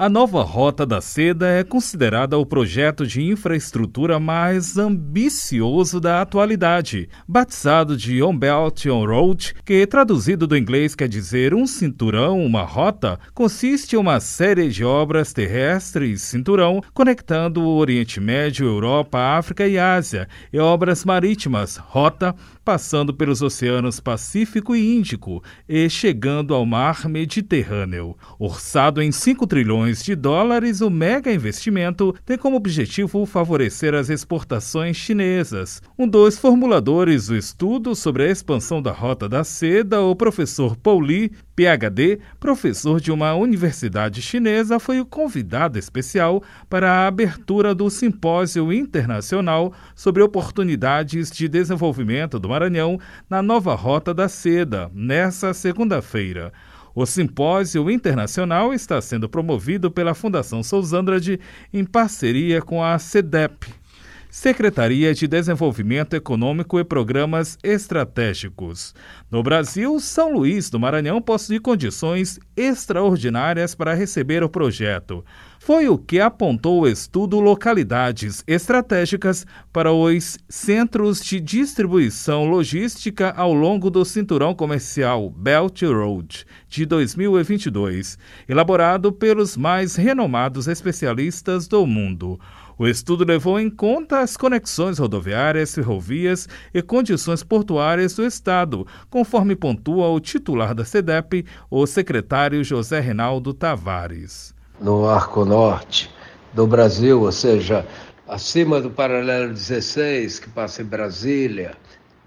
A nova Rota da Seda é considerada o projeto de infraestrutura mais ambicioso da atualidade, batizado de On Belt On Road, que traduzido do inglês quer dizer um cinturão, uma rota, consiste em uma série de obras terrestres cinturão conectando o Oriente Médio, Europa, África e Ásia, e obras marítimas, rota, passando pelos oceanos Pacífico e Índico e chegando ao mar Mediterrâneo. Orçado em 5 trilhões de dólares, o mega investimento tem como objetivo favorecer as exportações chinesas. Um dos formuladores do estudo sobre a expansão da Rota da Seda, o professor Paul Li, PhD, professor de uma universidade chinesa, foi o convidado especial para a abertura do Simpósio Internacional sobre Oportunidades de Desenvolvimento do Maranhão na nova Rota da Seda, nesta segunda-feira. O simpósio internacional está sendo promovido pela Fundação Sousandrade em parceria com a CEDEP, Secretaria de Desenvolvimento Econômico e Programas Estratégicos. No Brasil, São Luís do Maranhão possui condições extraordinárias para receber o projeto. Foi o que apontou o estudo Localidades Estratégicas para os Centros de Distribuição Logística ao longo do Cinturão Comercial Belt Road de 2022, elaborado pelos mais renomados especialistas do mundo. O estudo levou em conta as conexões rodoviárias, ferrovias e condições portuárias do Estado, conforme pontua o titular da SEDEP, o secretário José Reinaldo Tavares. No Arco Norte do Brasil, ou seja, acima do paralelo 16, que passa em Brasília,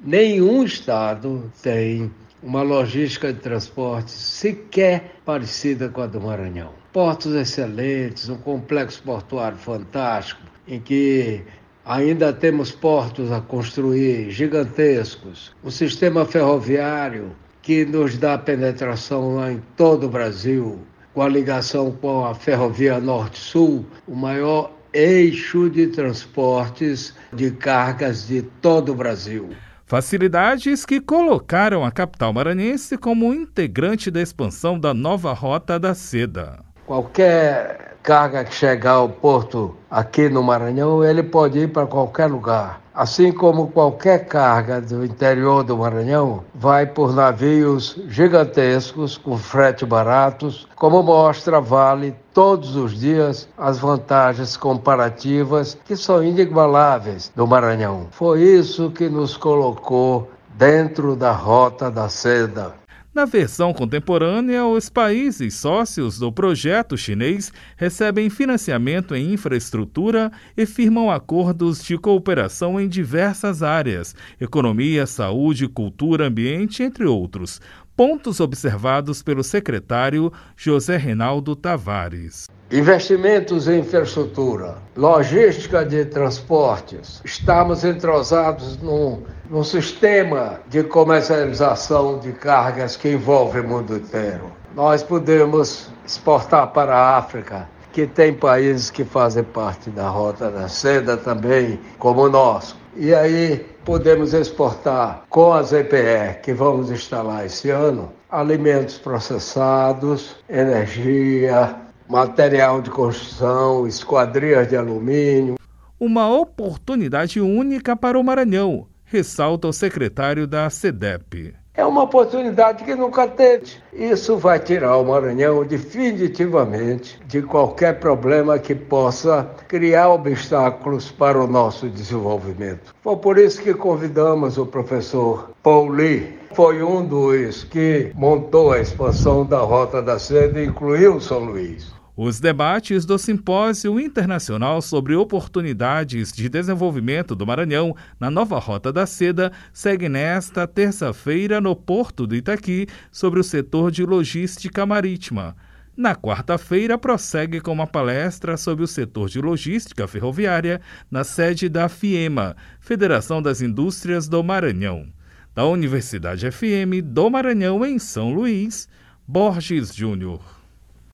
nenhum estado tem uma logística de transportes sequer parecida com a do Maranhão. Portos excelentes, um complexo portuário fantástico, em que ainda temos portos a construir gigantescos, um sistema ferroviário que nos dá penetração em todo o Brasil, com a ligação com a Ferrovia Norte-Sul, o maior eixo de transportes de cargas de todo o Brasil. Facilidades que colocaram a capital maranhense como integrante da expansão da nova Rota da Seda. Qualquer carga que chegar ao porto aqui no Maranhão, ele pode ir para qualquer lugar. Assim como qualquer carga do interior do Maranhão vai por navios gigantescos com frete baratos, como mostra Vale todos os dias as vantagens comparativas que são inigualáveis do Maranhão. Foi isso que nos colocou dentro da rota da seda. Na versão contemporânea, os países sócios do projeto chinês recebem financiamento em infraestrutura e firmam acordos de cooperação em diversas áreas: economia, saúde, cultura, ambiente, entre outros. Pontos observados pelo secretário José Reinaldo Tavares. Investimentos em infraestrutura, logística de transportes. Estamos entrosados num, num sistema de comercialização de cargas que envolve o mundo inteiro. Nós podemos exportar para a África, que tem países que fazem parte da Rota da Seda também, como nosso. E aí podemos exportar com a ZPE, que vamos instalar esse ano, alimentos processados, energia, material de construção, esquadrias de alumínio. Uma oportunidade única para o Maranhão, ressalta o secretário da SEDEP. É uma oportunidade que nunca teve. Isso vai tirar o Maranhão definitivamente de qualquer problema que possa criar obstáculos para o nosso desenvolvimento. Foi por isso que convidamos o professor Paul Lee. Foi um dos que montou a expansão da Rota da Seda e incluiu São Luís. Os debates do Simpósio Internacional sobre Oportunidades de Desenvolvimento do Maranhão na nova Rota da Seda seguem nesta terça-feira no Porto do Itaqui sobre o setor de logística marítima. Na quarta-feira, prossegue com uma palestra sobre o setor de logística ferroviária na sede da FIEMA, Federação das Indústrias do Maranhão. Da Universidade FM do Maranhão, em São Luís, Borges Júnior.